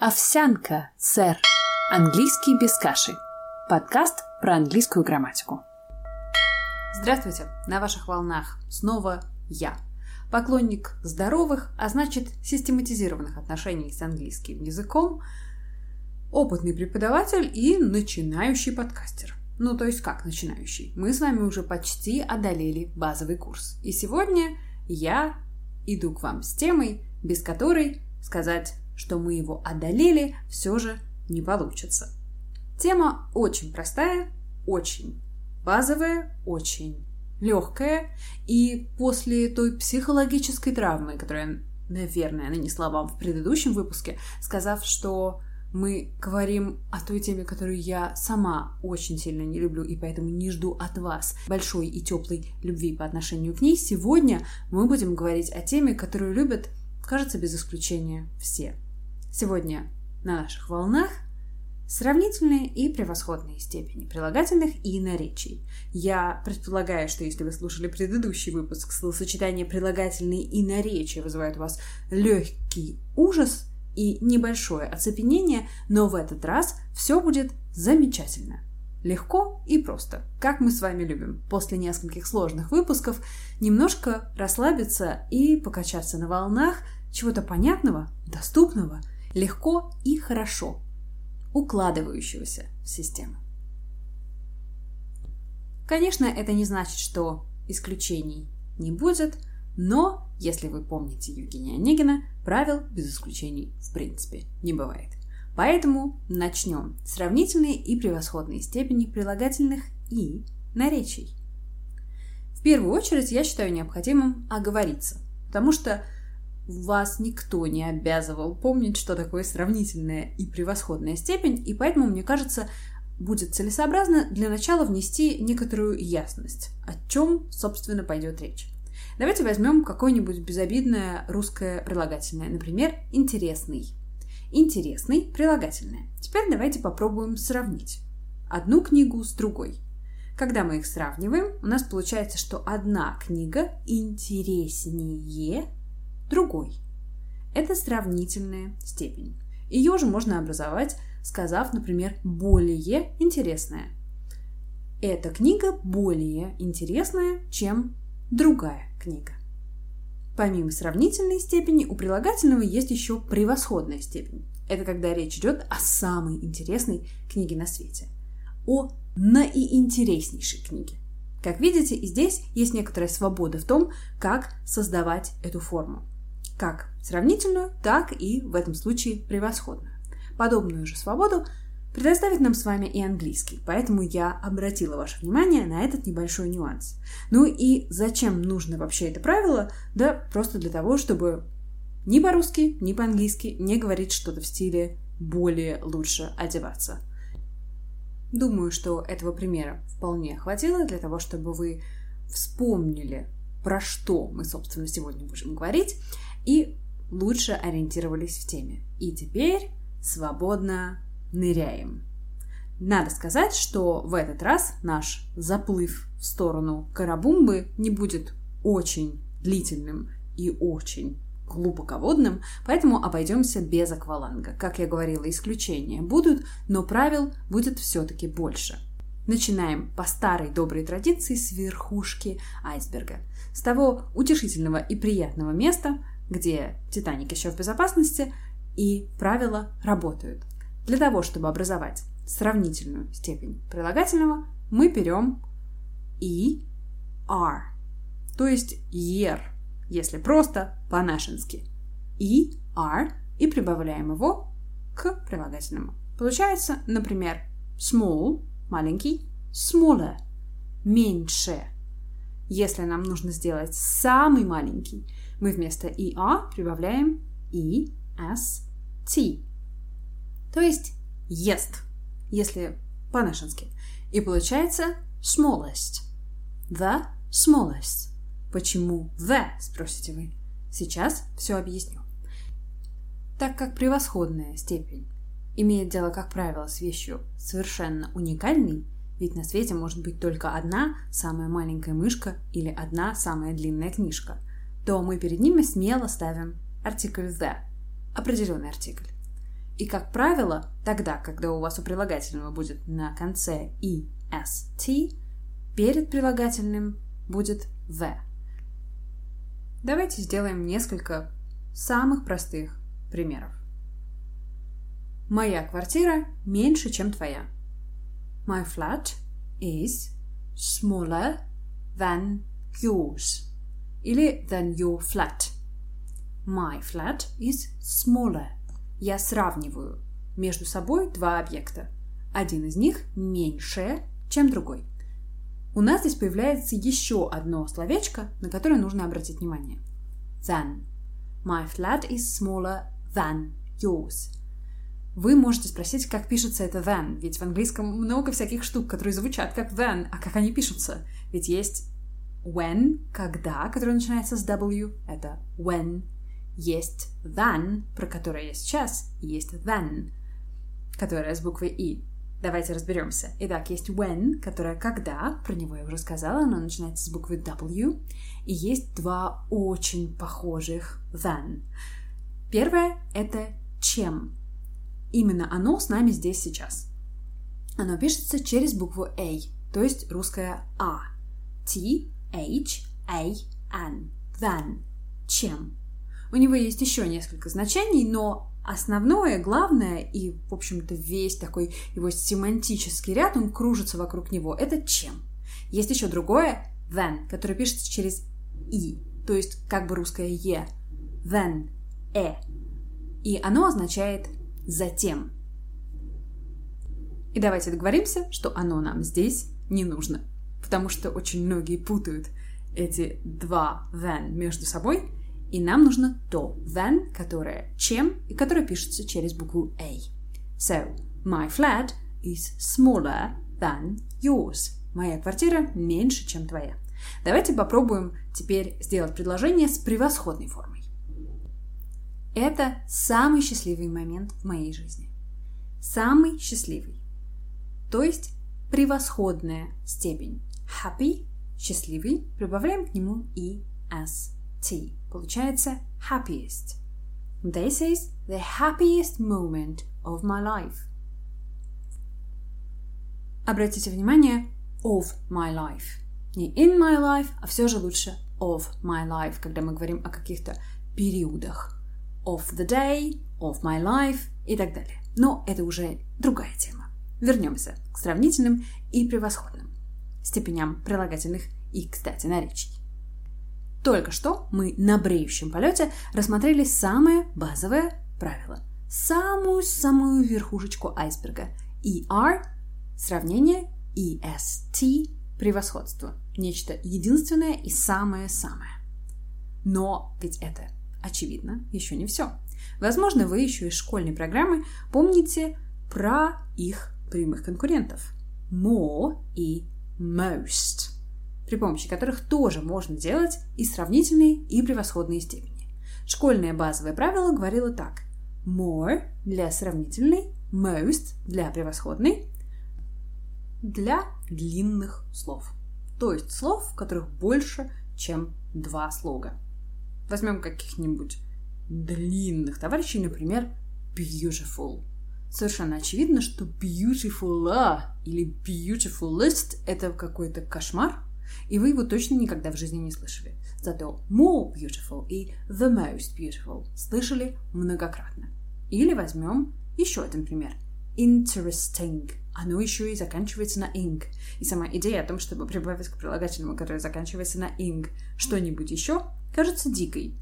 Овсянка, сэр. Английский без каши. Подкаст про английскую грамматику. Здравствуйте, на ваших волнах снова я. Поклонник здоровых, а значит систематизированных отношений с английским языком, опытный преподаватель и начинающий подкастер. Ну, то есть как начинающий? Мы с вами уже почти одолели базовый курс. И сегодня я иду к вам с темой, без которой сказать, что мы его одолели, все же не получится. Тема очень простая, очень базовая, очень легкая. И после той психологической травмы, которую наверное, нанесла вам в предыдущем выпуске, сказав, что мы говорим о той теме, которую я сама очень сильно не люблю, и поэтому не жду от вас большой и теплой любви по отношению к ней. Сегодня мы будем говорить о теме, которую любят, кажется, без исключения все. Сегодня на наших волнах сравнительные и превосходные степени прилагательных и наречий. Я предполагаю, что если вы слушали предыдущий выпуск, словосочетание прилагательные и наречия вызывает у вас легкий ужас, и небольшое оцепенение, но в этот раз все будет замечательно. Легко и просто, как мы с вами любим. После нескольких сложных выпусков немножко расслабиться и покачаться на волнах чего-то понятного, доступного, легко и хорошо, укладывающегося в систему. Конечно, это не значит, что исключений не будет, но, если вы помните Евгения Онегина, правил без исключений в принципе не бывает. Поэтому начнем. Сравнительные и превосходные степени прилагательных и наречий. В первую очередь я считаю необходимым оговориться, потому что вас никто не обязывал помнить, что такое сравнительная и превосходная степень, и поэтому, мне кажется, будет целесообразно для начала внести некоторую ясность, о чем, собственно, пойдет речь. Давайте возьмем какое-нибудь безобидное русское прилагательное, например, «интересный». «Интересный» – прилагательное. Теперь давайте попробуем сравнить одну книгу с другой. Когда мы их сравниваем, у нас получается, что одна книга интереснее другой. Это сравнительная степень. Ее же можно образовать, сказав, например, более интересная. Эта книга более интересная, чем другая книга. Помимо сравнительной степени, у прилагательного есть еще превосходная степень. Это когда речь идет о самой интересной книге на свете. О наиинтереснейшей книге. Как видите, и здесь есть некоторая свобода в том, как создавать эту форму. Как сравнительную, так и в этом случае превосходную. Подобную же свободу предоставит нам с вами и английский, поэтому я обратила ваше внимание на этот небольшой нюанс. Ну и зачем нужно вообще это правило? Да просто для того, чтобы ни по-русски, ни по-английски не говорить что-то в стиле «более лучше одеваться». Думаю, что этого примера вполне хватило для того, чтобы вы вспомнили, про что мы, собственно, сегодня будем говорить, и лучше ориентировались в теме. И теперь свободно ныряем. Надо сказать, что в этот раз наш заплыв в сторону Карабумбы не будет очень длительным и очень глубоководным, поэтому обойдемся без акваланга. Как я говорила, исключения будут, но правил будет все-таки больше. Начинаем по старой доброй традиции с верхушки айсберга. С того утешительного и приятного места, где Титаник еще в безопасности, и правила работают. Для того, чтобы образовать сравнительную степень прилагательного, мы берем и, are, то есть year, если просто по-нашенски. И, are, и прибавляем его к прилагательному. Получается, например, small, маленький, smaller, меньше. Если нам нужно сделать самый маленький, мы вместо er прибавляем e, s, t то есть ест, если по-нашенски. И получается smallest. The smallest. Почему the, спросите вы? Сейчас все объясню. Так как превосходная степень имеет дело, как правило, с вещью совершенно уникальной, ведь на свете может быть только одна самая маленькая мышка или одна самая длинная книжка, то мы перед ними смело ставим артикль the, определенный артикль. И, как правило, тогда, когда у вас у прилагательного будет на конце est, перед прилагательным будет the. Давайте сделаем несколько самых простых примеров. Моя квартира меньше, чем твоя. My flat is smaller than yours. Или than your flat. My flat is smaller. Я сравниваю между собой два объекта. Один из них меньше, чем другой. У нас здесь появляется еще одно словечко, на которое нужно обратить внимание. Than. My flat is smaller than yours. Вы можете спросить, как пишется это than, ведь в английском много всяких штук, которые звучат как than, а как они пишутся. Ведь есть when, когда, который начинается с W, это when. Есть than, про которое я сейчас, и есть then, которая с буквой И. Давайте разберемся. Итак, есть when, которая когда, про него я уже сказала, оно начинается с буквы W, и есть два очень похожих than. Первое — это чем. Именно оно с нами здесь сейчас. Оно пишется через букву A, то есть русское А. T, H, A, N. Than. Чем. У него есть еще несколько значений, но основное, главное и, в общем-то, весь такой его семантический ряд, он кружится вокруг него. Это чем. Есть еще другое than, которое пишется через и, то есть как бы русское е. Then, э. И оно означает затем. И давайте договоримся, что оно нам здесь не нужно, потому что очень многие путают эти два then между собой, и нам нужно то then, которое чем и которое пишется через букву A. So, my flat is smaller than yours. Моя квартира меньше, чем твоя. Давайте попробуем теперь сделать предложение с превосходной формой. Это самый счастливый момент в моей жизни. Самый счастливый. То есть превосходная степень. Happy – счастливый, прибавляем к нему и st. Получается happiest. This is the happiest moment of my life. Обратите внимание, of my life. Не in my life, а все же лучше of my life, когда мы говорим о каких-то периодах of the day, of my life и так далее. Но это уже другая тема. Вернемся к сравнительным и превосходным степеням прилагательных и, кстати, наречий. Только что мы на бреющем полете рассмотрели самое базовое правило. Самую-самую верхушечку айсберга. ER – сравнение, EST – превосходство. Нечто единственное и самое-самое. Но ведь это очевидно, еще не все. Возможно, вы еще из школьной программы помните про их прямых конкурентов. More и most, при помощи которых тоже можно делать и сравнительные, и превосходные степени. Школьное базовое правило говорило так. More для сравнительной, most для превосходной, для длинных слов. То есть слов, в которых больше, чем два слога. Возьмем каких-нибудь длинных товарищей, например, beautiful. Совершенно очевидно, что beautiful или beautifulest – это какой-то кошмар, и вы его точно никогда в жизни не слышали. Зато more beautiful и the most beautiful слышали многократно. Или возьмем еще один пример. Interesting. Оно еще и заканчивается на ing. И сама идея о том, чтобы прибавить к прилагательному, которое заканчивается на ing, что-нибудь еще, кажется дикой.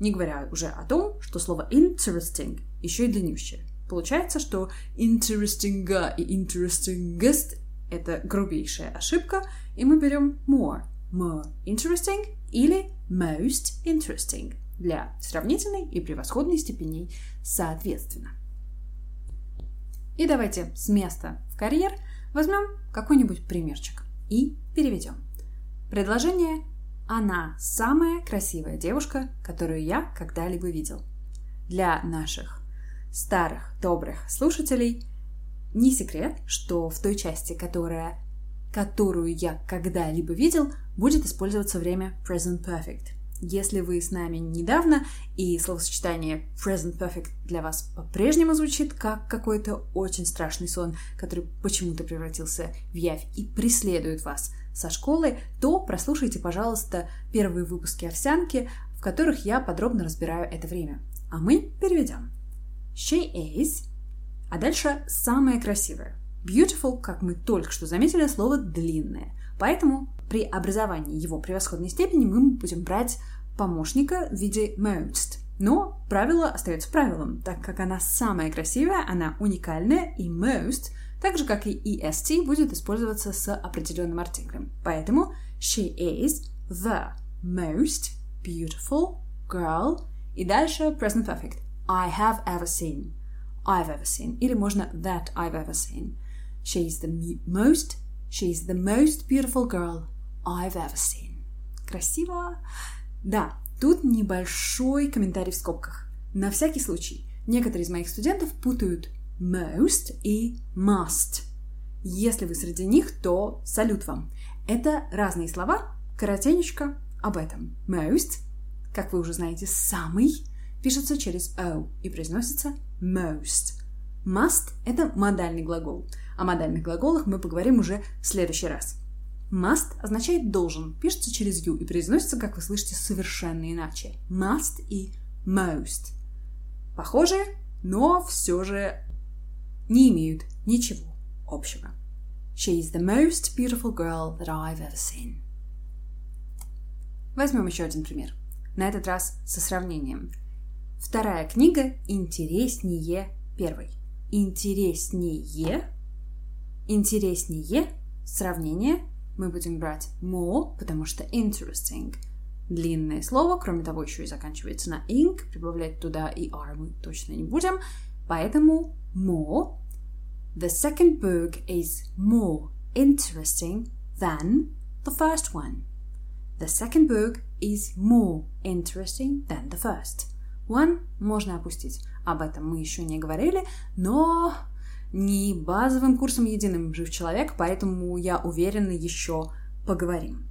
Не говоря уже о том, что слово interesting еще и длиннющее. Получается, что interesting и interestingest — это грубейшая ошибка, и мы берем more. More interesting или most interesting для сравнительной и превосходной степеней соответственно. И давайте с места в карьер возьмем какой-нибудь примерчик и переведем. Предложение она самая красивая девушка, которую я когда-либо видел. Для наших старых добрых слушателей не секрет, что в той части, которая, которую я когда-либо видел, будет использоваться время present perfect. Если вы с нами недавно, и словосочетание present perfect для вас по-прежнему звучит как какой-то очень страшный сон, который почему-то превратился в явь и преследует вас со школы, то прослушайте, пожалуйста, первые выпуски «Овсянки», в которых я подробно разбираю это время. А мы переведем. She is, а дальше самое красивое. Beautiful, как мы только что заметили, слово длинное. Поэтому при образовании его превосходной степени мы будем брать помощника в виде most. Но правило остается правилом, так как она самая красивая, она уникальная, и most, так же как и est, будет использоваться с определенным артиклем. Поэтому she is the most beautiful girl и дальше present perfect. I have ever seen. I've ever seen. Или можно that I've ever seen. She is the most, she is the most beautiful girl I've ever seen. Красиво? Да, тут небольшой комментарий в скобках. На всякий случай, некоторые из моих студентов путают most и must. Если вы среди них, то салют вам. Это разные слова, коротенечко об этом. Most, как вы уже знаете, самый, пишется через O и произносится most. Must – это модальный глагол. О модальных глаголах мы поговорим уже в следующий раз. Must означает должен, пишется через you и произносится, как вы слышите, совершенно иначе. Must и most. Похожи, но все же не имеют ничего общего. She is the most beautiful girl that I've ever seen. Возьмем еще один пример. На этот раз со сравнением. Вторая книга интереснее первой. Интереснее, интереснее, сравнение мы будем брать more, потому что interesting длинное слово, кроме того, еще и заканчивается на ing, прибавлять туда и r мы точно не будем, поэтому more. The second book is more interesting than the first one. The second book is more interesting than the first. One можно опустить. Об этом мы еще не говорили, но не базовым курсом единым жив человек, поэтому я уверена, еще поговорим.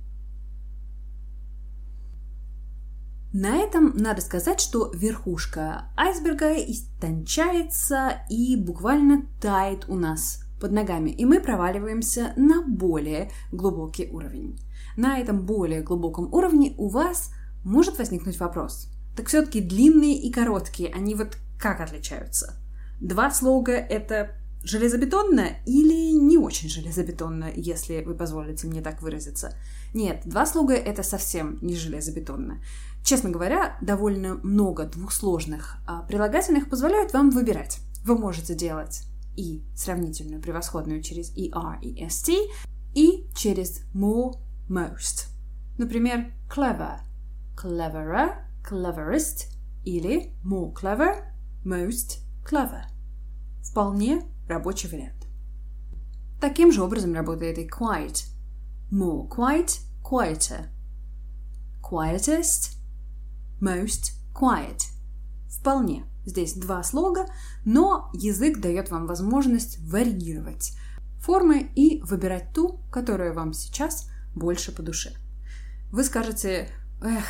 На этом надо сказать, что верхушка айсберга истончается и буквально тает у нас под ногами, и мы проваливаемся на более глубокий уровень. На этом более глубоком уровне у вас может возникнуть вопрос. Так все-таки длинные и короткие, они вот как отличаются? Два слога — это железобетонно или не очень железобетонно, если вы позволите мне так выразиться. Нет, два слога — это совсем не железобетонно. Честно говоря, довольно много двухсложных а прилагательных позволяют вам выбирать. Вы можете делать и сравнительную превосходную через er и st, и через more, most. Например, clever, cleverer, cleverest или more clever, most clever. Вполне рабочий вариант. Таким же образом работает и quiet. More quiet, quieter. Quietest, most quiet. Вполне. Здесь два слога, но язык дает вам возможность варьировать формы и выбирать ту, которая вам сейчас больше по душе. Вы скажете, эх,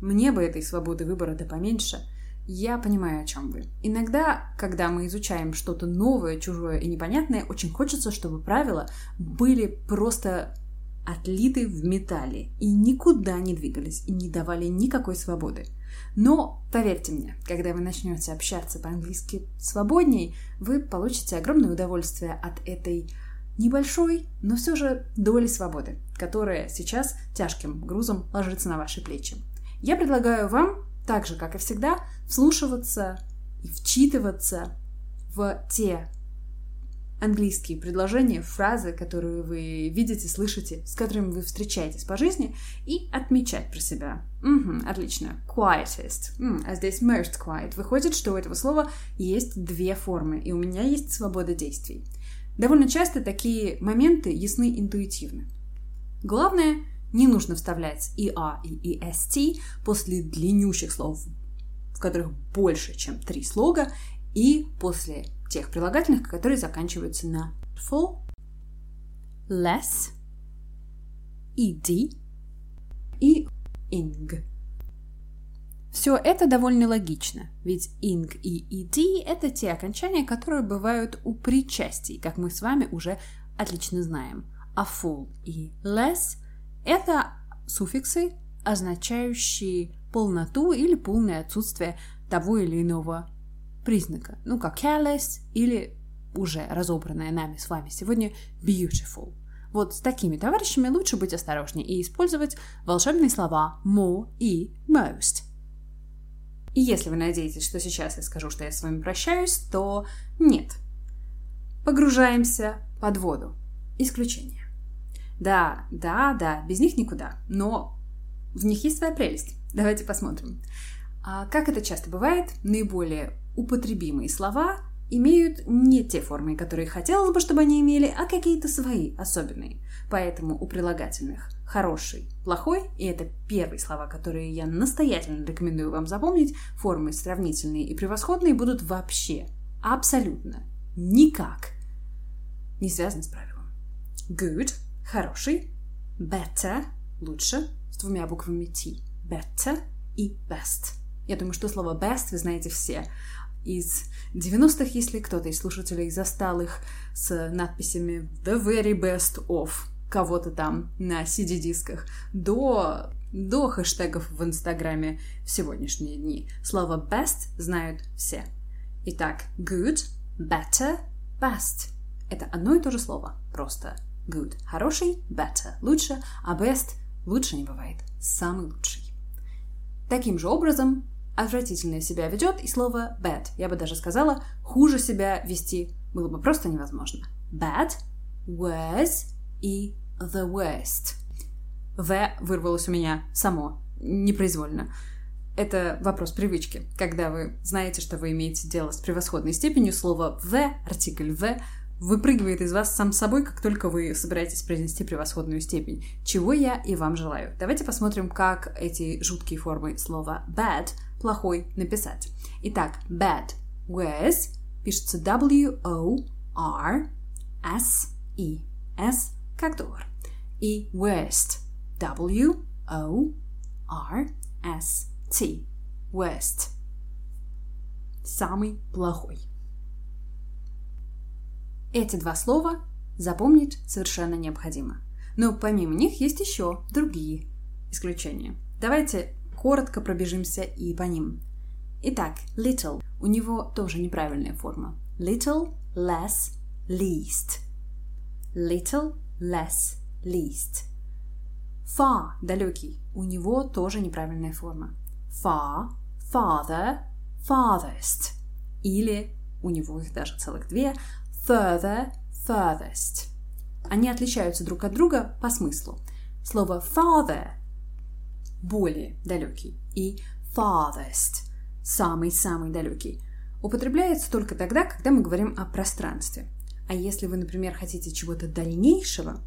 мне бы этой свободы выбора да поменьше – я понимаю, о чем вы. Иногда, когда мы изучаем что-то новое, чужое и непонятное, очень хочется, чтобы правила были просто отлиты в металле и никуда не двигались и не давали никакой свободы. Но поверьте мне, когда вы начнете общаться по-английски свободней, вы получите огромное удовольствие от этой небольшой, но все же доли свободы, которая сейчас тяжким грузом ложится на ваши плечи. Я предлагаю вам так же, как и всегда, вслушиваться и вчитываться в те английские предложения, фразы, которые вы видите, слышите, с которыми вы встречаетесь по жизни, и отмечать про себя. Угу, отлично. Quietest. М, а здесь most quiet. Выходит, что у этого слова есть две формы, и у меня есть свобода действий. Довольно часто такие моменты ясны интуитивно. Главное — не нужно вставлять ER и EST после длиннющих слов, в которых больше, чем три слога, и после тех прилагательных, которые заканчиваются на full, less, ed и ing. Все это довольно логично, ведь ing и ed – это те окончания, которые бывают у причастий, как мы с вами уже отлично знаем. А full и less – это суффиксы, означающие полноту или полное отсутствие того или иного признака. Ну, как careless или уже разобранное нами с вами сегодня beautiful. Вот с такими товарищами лучше быть осторожнее и использовать волшебные слова more и most. И если вы надеетесь, что сейчас я скажу, что я с вами прощаюсь, то нет. Погружаемся под воду. Исключение. Да, да, да, без них никуда, но в них есть своя прелесть. Давайте посмотрим. А как это часто бывает, наиболее употребимые слова имеют не те формы, которые хотелось бы, чтобы они имели, а какие-то свои, особенные. Поэтому у прилагательных хороший, плохой, и это первые слова, которые я настоятельно рекомендую вам запомнить, формы сравнительные и превосходные будут вообще, абсолютно, никак не связаны с правилом. Good – хороший, better – лучше, с двумя буквами T. Better и best. Я думаю, что слово best вы знаете все из 90-х, если кто-то из слушателей застал их с надписями «The very best of» кого-то там на CD-дисках, до, до хэштегов в Инстаграме в сегодняшние дни. Слово best знают все. Итак, good, better, best. Это одно и то же слово, просто good. Хороший, better, лучше, а best лучше не бывает. Самый лучший. Таким же образом отвратительно себя ведет, и слово bad, я бы даже сказала, хуже себя вести было бы просто невозможно. Bad, worse и the worst. The вырвалось у меня само, непроизвольно. Это вопрос привычки. Когда вы знаете, что вы имеете дело с превосходной степенью, слово the, артикль the, выпрыгивает из вас сам собой, как только вы собираетесь произнести превосходную степень, чего я и вам желаю. Давайте посмотрим, как эти жуткие формы слова bad – плохой написать. Итак, bad was пишется W-O-R-S-E. S как доллар. И worst. W-O-R-S-T. Worst. Самый плохой. Эти два слова запомнить совершенно необходимо. Но помимо них есть еще другие исключения. Давайте коротко пробежимся и по ним. Итак, little. У него тоже неправильная форма. Little, less, least. Little, less, least. Far, далекий. У него тоже неправильная форма. Far, farther, farthest. Или, у него их даже целых две, further, furthest. Они отличаются друг от друга по смыслу. Слово farther более далекий, и farthest – самый-самый далекий – употребляется только тогда, когда мы говорим о пространстве. А если вы, например, хотите чего-то дальнейшего,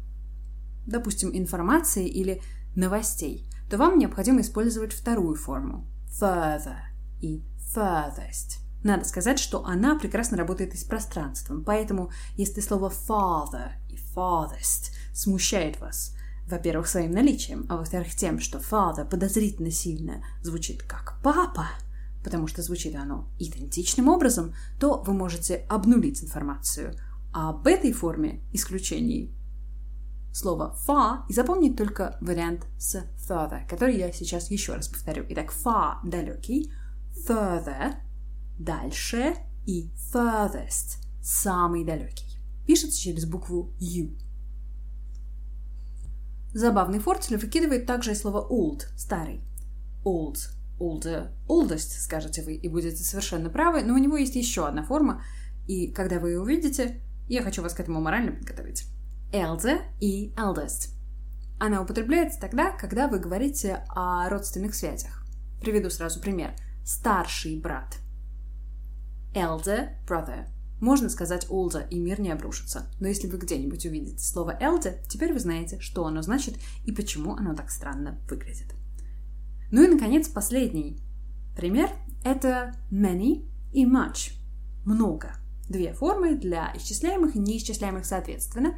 допустим, информации или новостей, то вам необходимо использовать вторую форму – further и furthest. Надо сказать, что она прекрасно работает и с пространством, поэтому если слово father и farthest смущает вас, во-первых, своим наличием, а во-вторых, тем, что father подозрительно сильно звучит как папа, потому что звучит оно идентичным образом, то вы можете обнулить информацию об этой форме исключений слова far и запомнить только вариант с further, который я сейчас еще раз повторю. Итак, far – далекий, further – дальше и furthest – самый далекий. Пишется через букву U. Забавный фортель выкидывает также и слово old – старый. Old, older, oldest, скажете вы, и будете совершенно правы, но у него есть еще одна форма, и когда вы ее увидите, я хочу вас к этому морально подготовить. Elder и eldest. Она употребляется тогда, когда вы говорите о родственных связях. Приведу сразу пример. Старший брат. Elder brother – можно сказать older, и мир не обрушится. Но если вы где-нибудь увидите слово elder, теперь вы знаете, что оно значит и почему оно так странно выглядит. Ну и, наконец, последний пример – это many и much. Много. Две формы для исчисляемых и неисчисляемых соответственно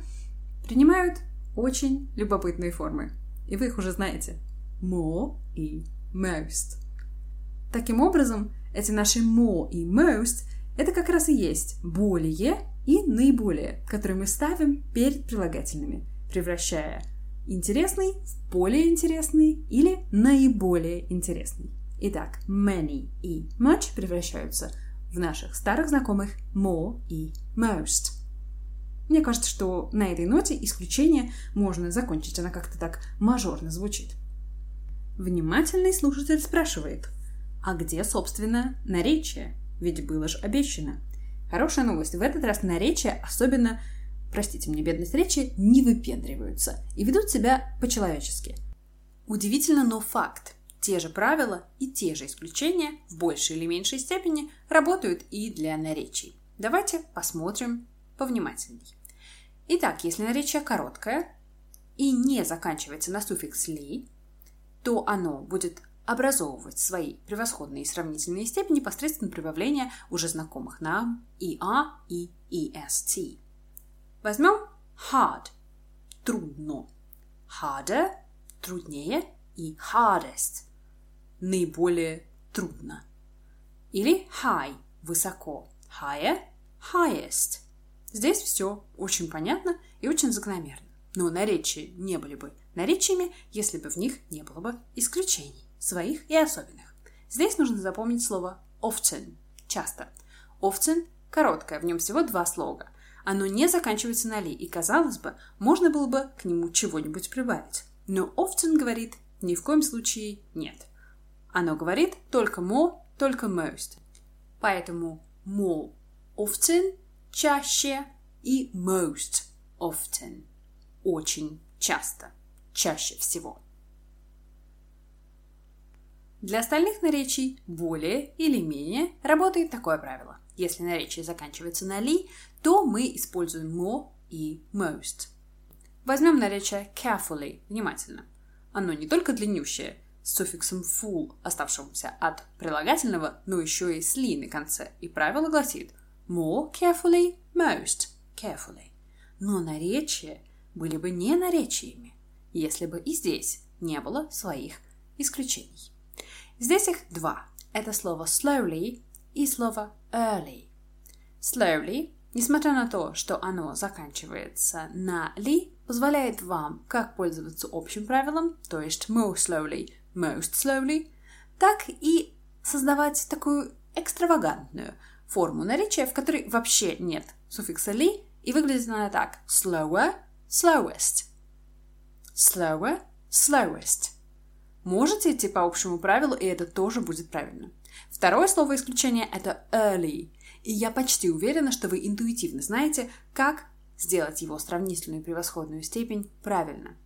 принимают очень любопытные формы. И вы их уже знаете. More и most. Таким образом, эти наши more и most – это как раз и есть более и наиболее, которые мы ставим перед прилагательными, превращая интересный в более интересный или наиболее интересный. Итак, many и much превращаются в наших старых знакомых more и most. Мне кажется, что на этой ноте исключение можно закончить. Она как-то так мажорно звучит. Внимательный слушатель спрашивает, а где, собственно, наречие? Ведь было же обещано. Хорошая новость. В этот раз наречия, особенно, простите мне бедность речи, не выпендриваются и ведут себя по-человечески. Удивительно, но факт. Те же правила и те же исключения в большей или меньшей степени работают и для наречий. Давайте посмотрим повнимательней. Итак, если наречие короткое и не заканчивается на суффикс «ли», то оно будет образовывать свои превосходные сравнительные степени посредством прибавления уже знакомых нам «иа» и «est». Возьмем hard – трудно, harder – труднее и hardest – наиболее трудно. Или high – высоко, higher – highest. Здесь все очень понятно и очень закономерно. Но наречия не были бы наречиями, если бы в них не было бы исключений, своих и особенных. Здесь нужно запомнить слово often – часто. Often – короткое, в нем всего два слога. Оно не заканчивается на ли, и, казалось бы, можно было бы к нему чего-нибудь прибавить. Но often говорит ни в коем случае нет. Оно говорит только more, только most. Поэтому more often – чаще и most often – очень часто чаще всего. Для остальных наречий более или менее работает такое правило. Если наречие заканчивается на ли, то мы используем more и most. Возьмем наречие carefully, внимательно. Оно не только длиннющее, с суффиксом full, оставшимся от прилагательного, но еще и с ли на конце. И правило гласит more carefully, most carefully. Но наречия были бы не наречиями, если бы и здесь не было своих исключений. Здесь их два. Это слово slowly и слово early. Slowly, несмотря на то, что оно заканчивается на ли, позволяет вам как пользоваться общим правилом, то есть more slowly, most slowly, так и создавать такую экстравагантную форму наречия, в которой вообще нет суффикса ли, и выглядит она так slower, slowest – slower, slowest. Можете идти по общему правилу, и это тоже будет правильно. Второе слово исключения – это early. И я почти уверена, что вы интуитивно знаете, как сделать его сравнительную превосходную степень правильно.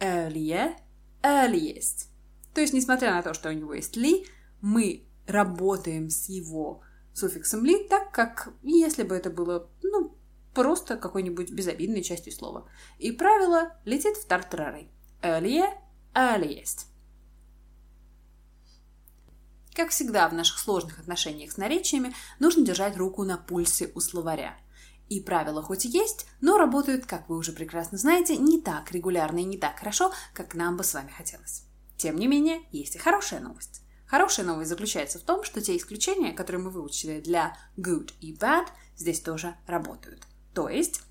Earlier, earliest. То есть, несмотря на то, что у него есть ли, мы работаем с его суффиксом ли так, как если бы это было, ну, просто какой-нибудь безобидной частью слова. И правило летит в тартарары. Earlier, earliest. Как всегда в наших сложных отношениях с наречиями, нужно держать руку на пульсе у словаря. И правила хоть и есть, но работают, как вы уже прекрасно знаете, не так регулярно и не так хорошо, как нам бы с вами хотелось. Тем не менее, есть и хорошая новость. Хорошая новость заключается в том, что те исключения, которые мы выучили для good и bad, здесь тоже работают. То есть,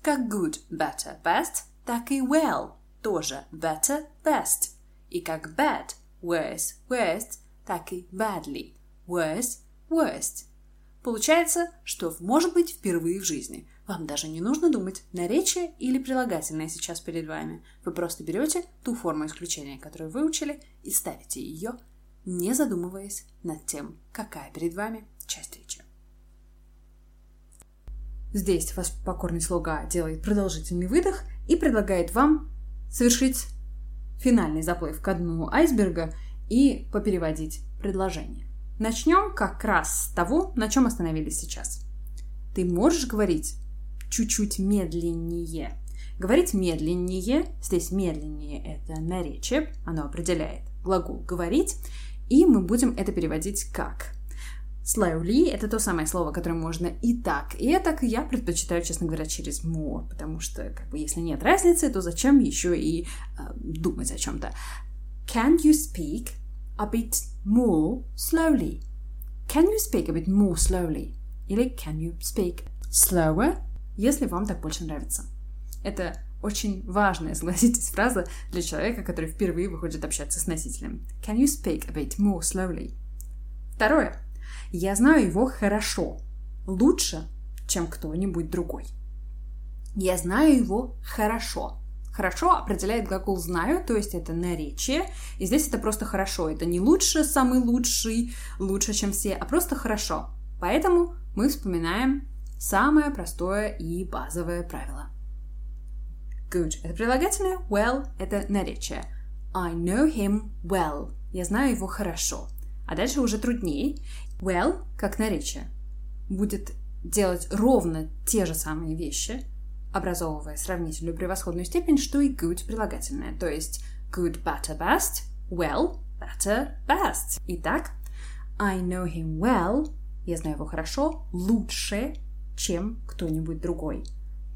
как good, better, best, так и well тоже better, best. И как bad, worse, worst, так и badly, worse, worst. Получается, что может быть впервые в жизни. Вам даже не нужно думать, наречие или прилагательное сейчас перед вами. Вы просто берете ту форму исключения, которую выучили, и ставите ее, не задумываясь над тем, какая перед вами часть речи. Здесь ваш покорный слуга делает продолжительный выдох и предлагает вам совершить финальный заплыв к дну айсберга и попереводить предложение. Начнем как раз с того, на чем остановились сейчас. Ты можешь говорить чуть-чуть медленнее. Говорить медленнее, здесь медленнее это наречие, оно определяет глагол говорить, и мы будем это переводить как Slowly — это то самое слово, которое можно и так, и так. Я предпочитаю, честно говоря, через more, потому что, как бы, если нет разницы, то зачем еще и э, думать о чем-то? Can you speak a bit more slowly? Can you speak a bit more slowly? Или can you speak slower, если вам так больше нравится? Это очень важная, согласитесь, фраза для человека, который впервые выходит общаться с носителем. Can you speak a bit more slowly? Второе. Я знаю его хорошо. Лучше, чем кто-нибудь другой. Я знаю его хорошо. Хорошо определяет глагол «знаю», то есть это наречие. И здесь это просто «хорошо». Это не лучше, самый лучший, лучше, чем все, а просто «хорошо». Поэтому мы вспоминаем самое простое и базовое правило. Good – это прилагательное, well – это наречие. I know him well. Я знаю его хорошо. А дальше уже труднее. Well, как наречие, будет делать ровно те же самые вещи, образовывая сравнительную превосходную степень, что и good прилагательное. То есть good, better, best, well, better, best. Итак, I know him well, я знаю его хорошо, лучше, чем кто-нибудь другой.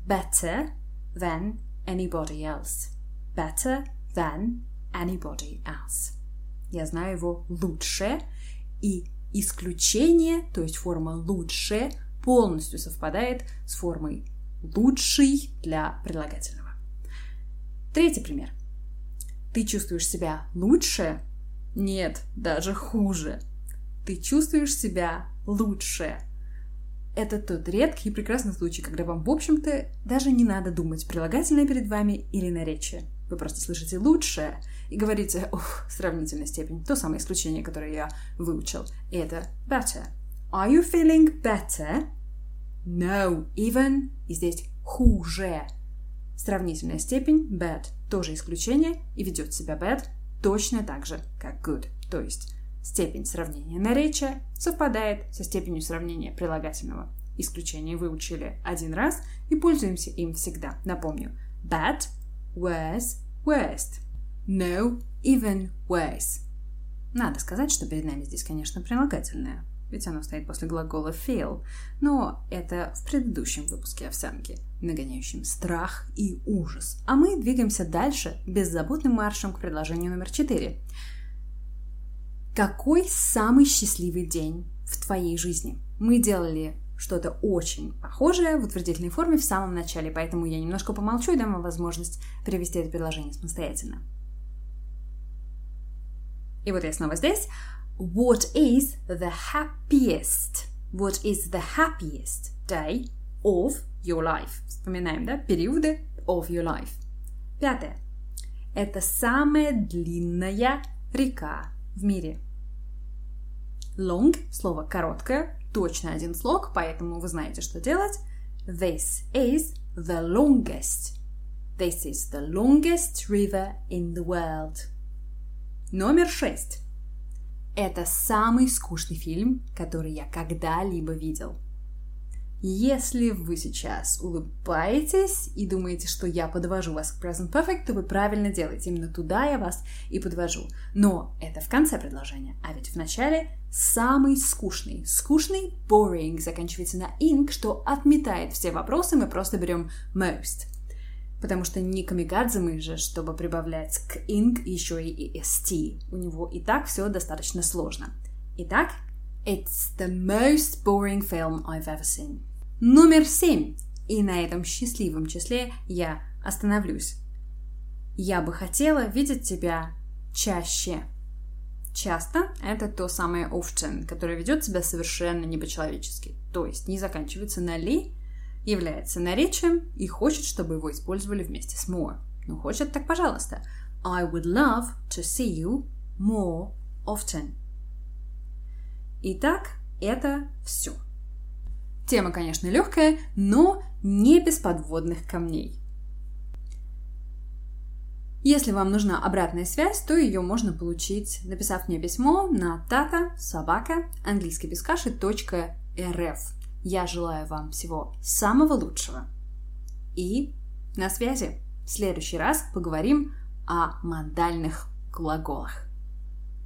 Better than anybody else. Better than anybody else. Я знаю его лучше, и исключение, то есть форма лучше, полностью совпадает с формой лучший для прилагательного. Третий пример. Ты чувствуешь себя лучше? Нет, даже хуже. Ты чувствуешь себя лучше. Это тот редкий и прекрасный случай, когда вам, в общем-то, даже не надо думать, прилагательное перед вами или наречие. Вы просто слышите «лучше» и говорите «ух, сравнительная степень», то самое исключение, которое я выучил. И это «better». Are you feeling better? No, even. И здесь хуже. Сравнительная степень bad тоже исключение и ведет себя bad точно так же, как good. То есть степень сравнения наречия совпадает со степенью сравнения прилагательного. Исключение выучили один раз и пользуемся им всегда. Напомню. Bad, worse, worst. No, even worse. Надо сказать, что перед нами здесь, конечно, прилагательное ведь оно стоит после глагола feel, но это в предыдущем выпуске овсянки, нагоняющем страх и ужас. А мы двигаемся дальше беззаботным маршем к предложению номер 4. Какой самый счастливый день в твоей жизни? Мы делали что-то очень похожее в утвердительной форме в самом начале, поэтому я немножко помолчу и дам вам возможность перевести это предложение самостоятельно. И вот я снова здесь. What is the happiest? What is the happiest day of your life? Вспоминаем, да? Периоды of your life. Пятое. Это самая длинная река в мире. Long – слово короткое, точно один слог, поэтому вы знаете, что делать. This is the longest. This is the longest river in the world. Номер шесть. Это самый скучный фильм, который я когда-либо видел. Если вы сейчас улыбаетесь и думаете, что я подвожу вас к Present Perfect, то вы правильно делаете. Именно туда я вас и подвожу. Но это в конце предложения. А ведь в начале самый скучный. Скучный, boring, заканчивается на ing, что отметает все вопросы, мы просто берем most потому что не камикадзе мы же, чтобы прибавлять к ing еще и est. У него и так все достаточно сложно. Итак, it's the most boring film I've ever seen. Номер семь. И на этом счастливом числе я остановлюсь. Я бы хотела видеть тебя чаще. Часто это то самое often, которое ведет себя совершенно не по-человечески. То есть не заканчивается на ли, является наречием и хочет, чтобы его использовали вместе с more. Ну, хочет, так пожалуйста. I would love to see you more often. Итак, это все. Тема, конечно, легкая, но не без подводных камней. Если вам нужна обратная связь, то ее можно получить, написав мне письмо на tata собака английский без каши .рф. Я желаю вам всего самого лучшего. И на связи. В следующий раз поговорим о модальных глаголах.